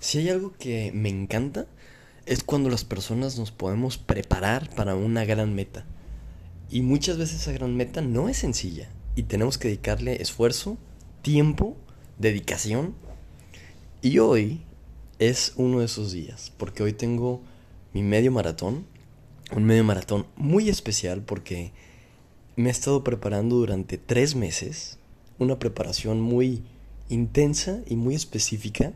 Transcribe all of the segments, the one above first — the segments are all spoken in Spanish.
Si hay algo que me encanta, es cuando las personas nos podemos preparar para una gran meta. Y muchas veces esa gran meta no es sencilla. Y tenemos que dedicarle esfuerzo, tiempo, dedicación. Y hoy es uno de esos días, porque hoy tengo mi medio maratón. Un medio maratón muy especial porque me he estado preparando durante tres meses. Una preparación muy intensa y muy específica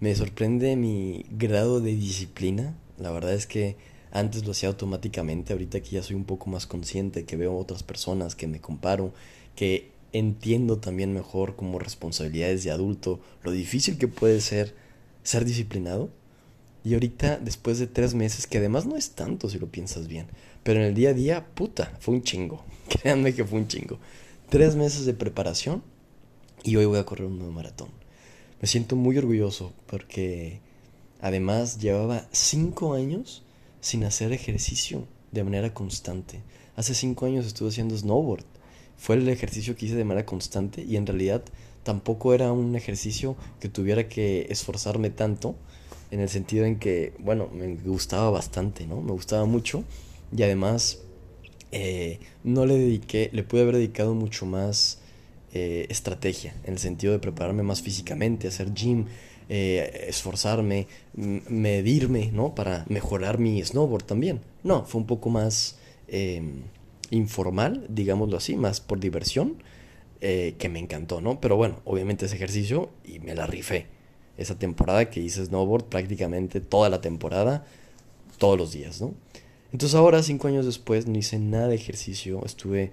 me sorprende mi grado de disciplina. La verdad es que antes lo hacía automáticamente, ahorita que ya soy un poco más consciente, que veo otras personas, que me comparo, que entiendo también mejor como responsabilidades de adulto, lo difícil que puede ser ser disciplinado. Y ahorita, después de tres meses, que además no es tanto si lo piensas bien, pero en el día a día, puta, fue un chingo. Créanme que fue un chingo. Tres meses de preparación y hoy voy a correr un nuevo maratón. Me siento muy orgulloso porque además llevaba cinco años sin hacer ejercicio de manera constante. Hace cinco años estuve haciendo snowboard. Fue el ejercicio que hice de manera constante y en realidad tampoco era un ejercicio que tuviera que esforzarme tanto en el sentido en que, bueno, me gustaba bastante, ¿no? Me gustaba mucho y además eh, no le dediqué, le pude haber dedicado mucho más eh, estrategia, en el sentido de prepararme más físicamente, hacer gym, eh, esforzarme, medirme, ¿no? Para mejorar mi snowboard también. No, fue un poco más em, informal, digámoslo así, más por diversión, eh, que me encantó, ¿no? Pero bueno, obviamente ese ejercicio y me la rifé. Esa temporada que hice snowboard prácticamente toda la temporada, todos los días, ¿no? Entonces ahora, cinco años después, no hice nada de ejercicio, estuve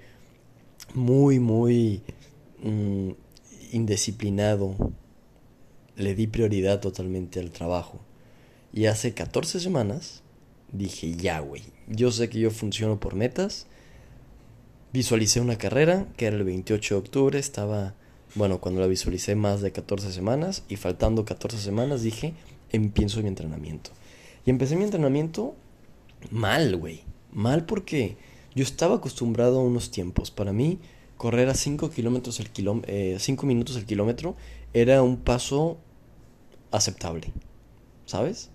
muy, muy Mm, indisciplinado, le di prioridad totalmente al trabajo. Y hace 14 semanas dije, ya, güey, yo sé que yo funciono por metas. Visualicé una carrera, que era el 28 de octubre, estaba, bueno, cuando la visualicé más de 14 semanas, y faltando 14 semanas dije, empiezo mi entrenamiento. Y empecé mi entrenamiento mal, güey. Mal porque yo estaba acostumbrado a unos tiempos. Para mí, correr a 5 kilómetros el kilómetro, eh, minutos el kilómetro era un paso aceptable, ¿sabes?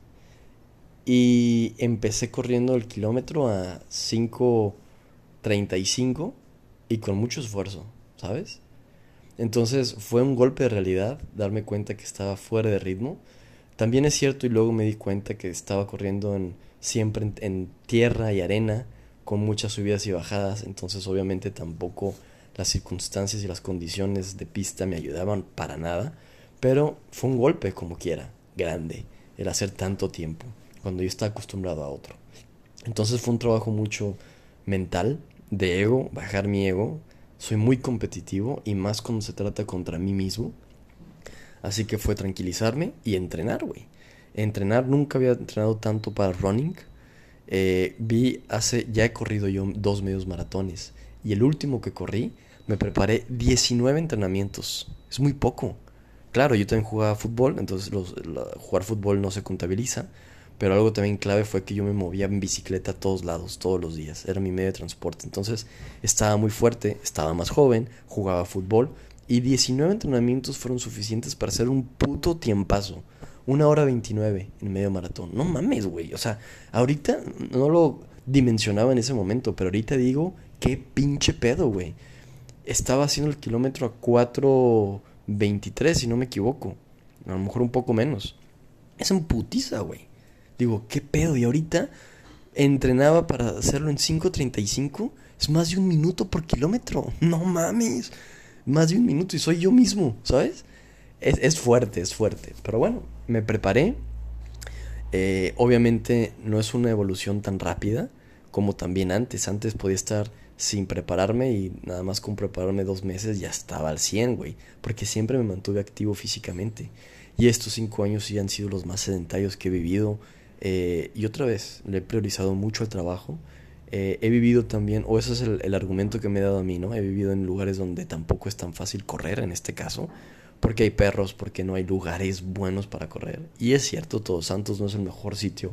Y empecé corriendo el kilómetro a 5.35 y con mucho esfuerzo, ¿sabes? Entonces fue un golpe de realidad darme cuenta que estaba fuera de ritmo. También es cierto y luego me di cuenta que estaba corriendo en, siempre en tierra y arena con muchas subidas y bajadas, entonces obviamente tampoco las circunstancias y las condiciones de pista me ayudaban para nada, pero fue un golpe como quiera, grande, el hacer tanto tiempo, cuando yo estaba acostumbrado a otro. Entonces fue un trabajo mucho mental, de ego, bajar mi ego. Soy muy competitivo y más cuando se trata contra mí mismo. Así que fue tranquilizarme y entrenar, güey. Entrenar, nunca había entrenado tanto para running. Eh, vi hace, ya he corrido yo dos medios maratones y el último que corrí me preparé 19 entrenamientos. Es muy poco. Claro, yo también jugaba fútbol, entonces los, jugar fútbol no se contabiliza. Pero algo también clave fue que yo me movía en bicicleta a todos lados, todos los días. Era mi medio de transporte. Entonces estaba muy fuerte, estaba más joven, jugaba fútbol. Y 19 entrenamientos fueron suficientes para hacer un puto tiempazo. Una hora 29 en medio maratón. No mames, güey. O sea, ahorita no lo dimensionaba en ese momento, pero ahorita digo qué pinche pedo, güey. Estaba haciendo el kilómetro a 4.23, si no me equivoco. A lo mejor un poco menos. Es un putiza, güey. Digo, qué pedo. Y ahorita entrenaba para hacerlo en 5.35. Es más de un minuto por kilómetro. No mames. Más de un minuto y soy yo mismo, ¿sabes? Es, es fuerte, es fuerte. Pero bueno, me preparé. Eh, obviamente no es una evolución tan rápida como también antes. Antes podía estar sin prepararme y nada más con prepararme dos meses ya estaba al 100, güey, porque siempre me mantuve activo físicamente. Y estos cinco años sí han sido los más sedentarios que he vivido. Eh, y otra vez, le he priorizado mucho el trabajo. Eh, he vivido también, o ese es el, el, argumento que me he dado a mí, ¿no? He vivido en lugares donde tampoco es tan fácil correr, en este caso, porque hay perros, porque no hay lugares buenos para correr. Y es cierto, Todos Santos no es el mejor sitio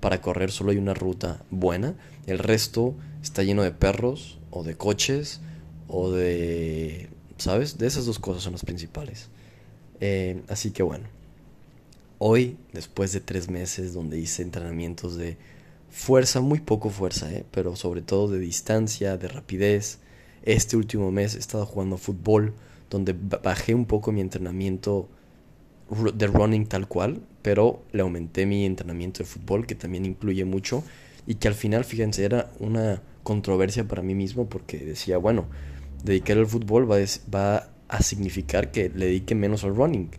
para correr solo hay una ruta buena. El resto está lleno de perros o de coches o de... ¿Sabes? De esas dos cosas son las principales. Eh, así que bueno. hoy, después de tres meses donde hice entrenamientos de fuerza, muy poco fuerza, ¿eh? pero sobre todo de distancia, de rapidez, este último mes he estado jugando fútbol, donde bajé un poco mi entrenamiento de running tal cual, pero le aumenté mi entrenamiento de fútbol, que también incluye mucho, y que al final, fíjense, era una controversia para mí mismo, porque decía, bueno, dedicar al fútbol va a, va a significar que le dedique menos al running.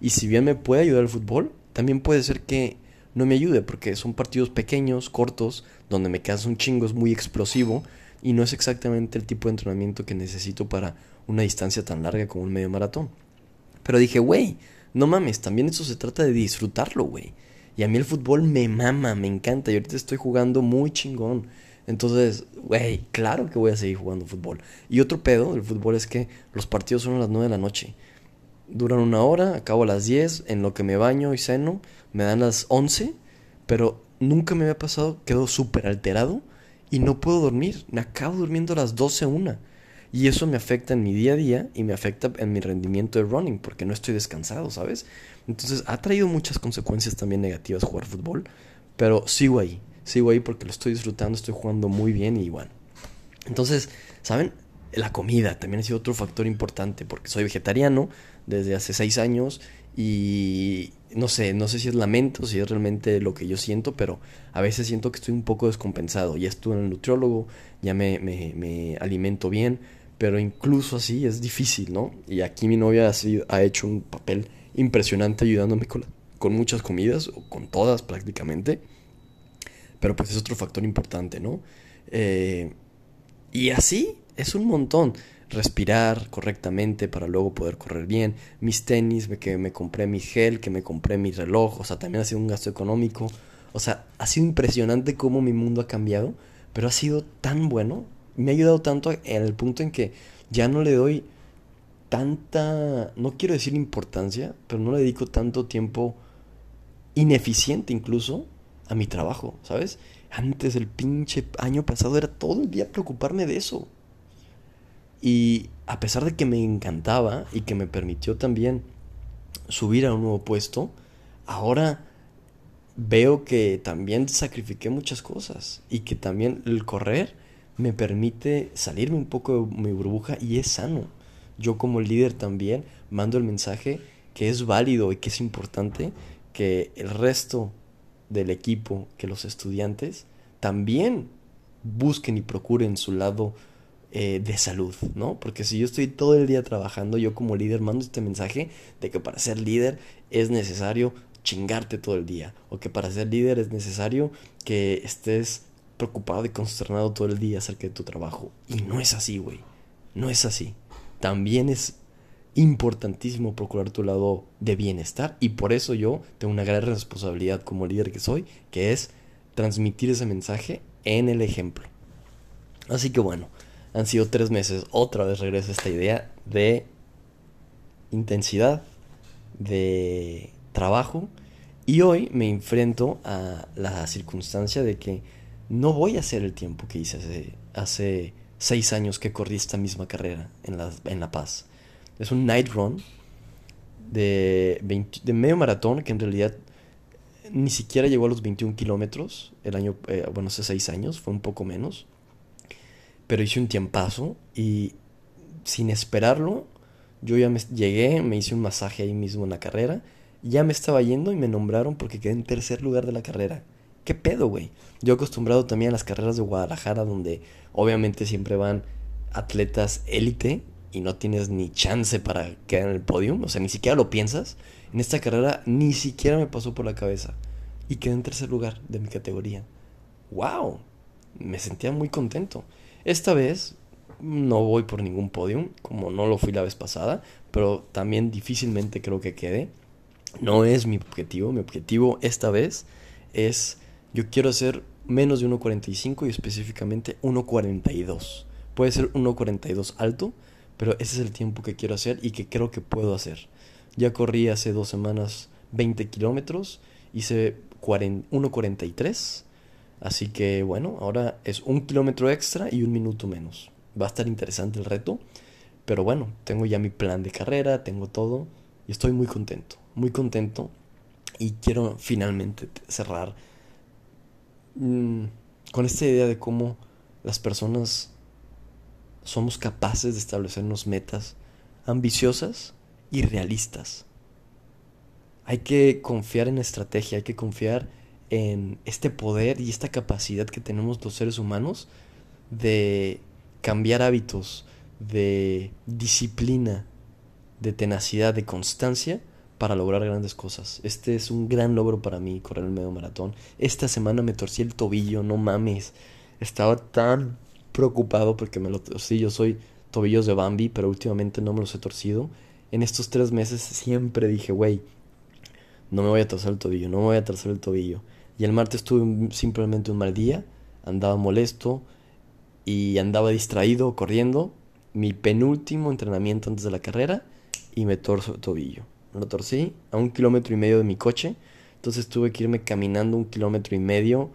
Y si bien me puede ayudar el fútbol, también puede ser que no me ayude, porque son partidos pequeños, cortos, donde me quedas un chingo, es muy explosivo, y no es exactamente el tipo de entrenamiento que necesito para una distancia tan larga como un medio maratón. Pero dije, güey, no mames, también eso se trata de disfrutarlo, güey. Y a mí el fútbol me mama, me encanta, y ahorita estoy jugando muy chingón. Entonces, güey, claro que voy a seguir jugando fútbol. Y otro pedo del fútbol es que los partidos son a las 9 de la noche. Duran una hora, acabo a las 10, en lo que me baño y ceno, me dan las 11, pero nunca me había pasado, quedo súper alterado y no puedo dormir. Me acabo durmiendo a las 12 una. Y eso me afecta en mi día a día y me afecta en mi rendimiento de running porque no estoy descansado, ¿sabes? Entonces ha traído muchas consecuencias también negativas jugar fútbol, pero sigo ahí, sigo ahí porque lo estoy disfrutando, estoy jugando muy bien y bueno. Entonces, ¿saben? La comida también ha sido otro factor importante porque soy vegetariano desde hace seis años y no sé, no sé si es lamento, si es realmente lo que yo siento, pero a veces siento que estoy un poco descompensado. Ya estuve en el nutriólogo, ya me, me, me alimento bien, pero incluso así es difícil, ¿no? Y aquí mi novia ha, sido, ha hecho un papel impresionante ayudándome con, con muchas comidas, o con todas prácticamente. Pero pues es otro factor importante, ¿no? Eh, y así es un montón respirar correctamente para luego poder correr bien, mis tenis, que me compré mi gel, que me compré mi reloj, o sea, también ha sido un gasto económico. O sea, ha sido impresionante cómo mi mundo ha cambiado, pero ha sido tan bueno, me ha ayudado tanto en el punto en que ya no le doy tanta, no quiero decir importancia, pero no le dedico tanto tiempo ineficiente incluso a mi trabajo, ¿sabes? Antes el pinche año pasado era todo el día preocuparme de eso. Y a pesar de que me encantaba y que me permitió también subir a un nuevo puesto, ahora veo que también sacrifiqué muchas cosas y que también el correr me permite salirme un poco de mi burbuja y es sano. Yo como líder también mando el mensaje que es válido y que es importante que el resto del equipo, que los estudiantes también busquen y procuren su lado eh, de salud, ¿no? Porque si yo estoy todo el día trabajando, yo como líder mando este mensaje de que para ser líder es necesario chingarte todo el día, o que para ser líder es necesario que estés preocupado y consternado todo el día acerca de tu trabajo. Y no es así, güey. No es así. También es importantísimo procurar tu lado de bienestar y por eso yo tengo una gran responsabilidad como líder que soy, que es transmitir ese mensaje en el ejemplo. Así que bueno, han sido tres meses. Otra vez regresa esta idea de intensidad, de trabajo. Y hoy me enfrento a la circunstancia de que no voy a hacer el tiempo que hice hace, seis años que corrí esta misma carrera en La, Paz. Es un night run de, de medio maratón que en realidad ni siquiera llegó a los 21 kilómetros el año, eh, bueno, hace seis años, fue un poco menos. Pero hice un tiempazo y sin esperarlo, yo ya me llegué, me hice un masaje ahí mismo en la carrera, ya me estaba yendo y me nombraron porque quedé en tercer lugar de la carrera. ¿Qué pedo, güey? Yo acostumbrado también a las carreras de Guadalajara donde obviamente siempre van atletas élite y no tienes ni chance para quedar en el podio, o sea, ni siquiera lo piensas. En esta carrera ni siquiera me pasó por la cabeza y quedé en tercer lugar de mi categoría. ¡Wow! Me sentía muy contento. Esta vez no voy por ningún podium, como no lo fui la vez pasada, pero también difícilmente creo que quede. No es mi objetivo, mi objetivo esta vez es, yo quiero hacer menos de 1.45 y específicamente 1.42. Puede ser 1.42 alto, pero ese es el tiempo que quiero hacer y que creo que puedo hacer. Ya corrí hace dos semanas 20 kilómetros, hice 1.43 Así que bueno, ahora es un kilómetro extra y un minuto menos. Va a estar interesante el reto. Pero bueno, tengo ya mi plan de carrera, tengo todo y estoy muy contento, muy contento. Y quiero finalmente cerrar mm, con esta idea de cómo las personas somos capaces de establecernos metas ambiciosas y realistas. Hay que confiar en la estrategia, hay que confiar en este poder y esta capacidad que tenemos los seres humanos de cambiar hábitos, de disciplina, de tenacidad, de constancia para lograr grandes cosas. Este es un gran logro para mí, correr el medio maratón. Esta semana me torcí el tobillo, no mames. Estaba tan preocupado porque me lo torcí. Yo soy tobillos de Bambi, pero últimamente no me los he torcido. En estos tres meses siempre dije, güey, no me voy a torcer el tobillo, no me voy a torcer el tobillo. Y el martes tuve simplemente un mal día, andaba molesto y andaba distraído corriendo. Mi penúltimo entrenamiento antes de la carrera y me torzo el tobillo. Lo torcí a un kilómetro y medio de mi coche. Entonces tuve que irme caminando un kilómetro y medio,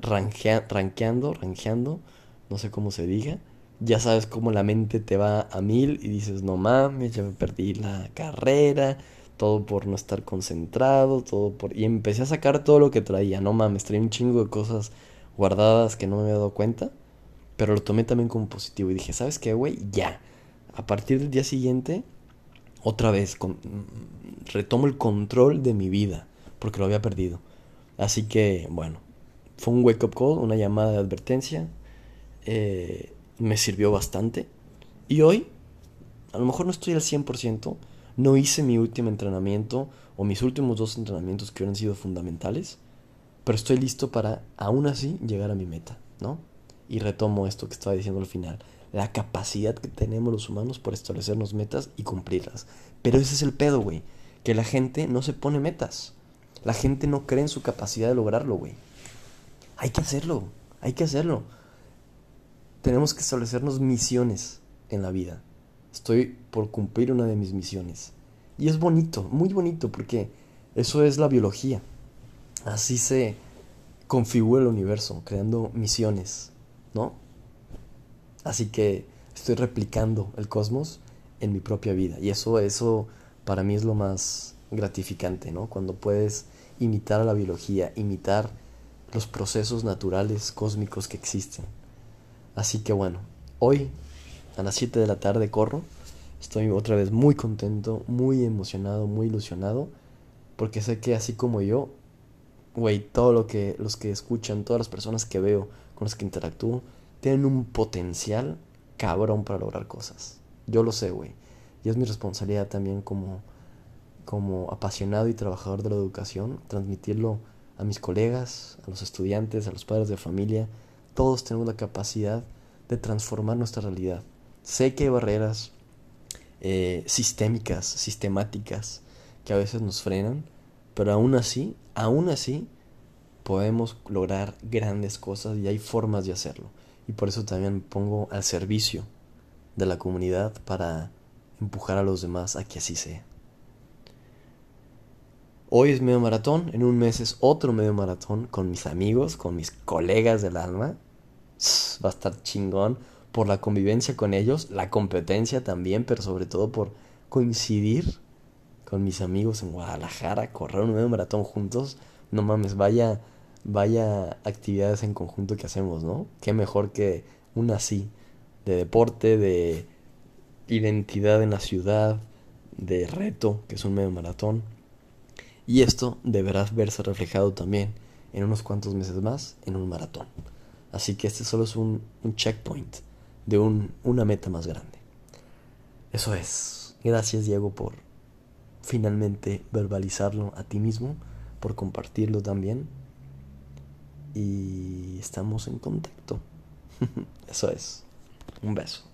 ranqueando, ranqueando, no sé cómo se diga. Ya sabes cómo la mente te va a mil y dices, no mames, ya me perdí la carrera, todo por no estar concentrado, todo por... Y empecé a sacar todo lo que traía, no mames, traía un chingo de cosas guardadas que no me había dado cuenta, pero lo tomé también como positivo y dije, ¿sabes qué, güey? Ya. A partir del día siguiente otra vez retomo el control de mi vida porque lo había perdido. Así que, bueno, fue un wake up call, una llamada de advertencia. Eh, me sirvió bastante. Y hoy, a lo mejor no estoy al 100%, no hice mi último entrenamiento o mis últimos dos entrenamientos que hubieran sido fundamentales, pero estoy listo para, aún así, llegar a mi meta, ¿no? Y retomo esto que estaba diciendo al final la capacidad que tenemos los humanos por establecernos metas y cumplirlas. Pero ese es el pedo, güey. Que la gente no se pone metas. La gente no cree en su capacidad de lograrlo, güey. Hay que hacerlo. Hay que hacerlo. Tenemos que establecernos misiones en la vida. Estoy por cumplir una de mis misiones. Y es bonito, muy bonito, porque eso es la biología. Así se configura el universo, creando misiones, ¿no? Así que estoy replicando el cosmos en mi propia vida. Y eso, eso para mí es lo más gratificante, ¿no? Cuando puedes imitar a la biología, imitar los procesos naturales cósmicos que existen. Así que bueno, hoy a las 7 de la tarde corro. Estoy otra vez muy contento, muy emocionado, muy ilusionado. Porque sé que así como yo, güey, todo lo que los que escuchan, todas las personas que veo, con las que interactúo, tienen un potencial cabrón para lograr cosas. Yo lo sé, güey. Y es mi responsabilidad también como, como apasionado y trabajador de la educación, transmitirlo a mis colegas, a los estudiantes, a los padres de familia. Todos tenemos la capacidad de transformar nuestra realidad. Sé que hay barreras eh, sistémicas, sistemáticas, que a veces nos frenan, pero aún así, aún así, podemos lograr grandes cosas y hay formas de hacerlo y por eso también pongo al servicio de la comunidad para empujar a los demás a que así sea. Hoy es medio maratón, en un mes es otro medio maratón con mis amigos, con mis colegas del alma. Va a estar chingón por la convivencia con ellos, la competencia también, pero sobre todo por coincidir con mis amigos en Guadalajara, correr un medio maratón juntos. No mames, vaya vaya actividades en conjunto que hacemos, ¿no? Qué mejor que una así, de deporte, de identidad en la ciudad, de reto, que es un medio maratón. Y esto deberá verse reflejado también en unos cuantos meses más en un maratón. Así que este solo es un, un checkpoint de un, una meta más grande. Eso es. Gracias Diego por finalmente verbalizarlo a ti mismo, por compartirlo también y estamos en contacto. Eso es. Un beso.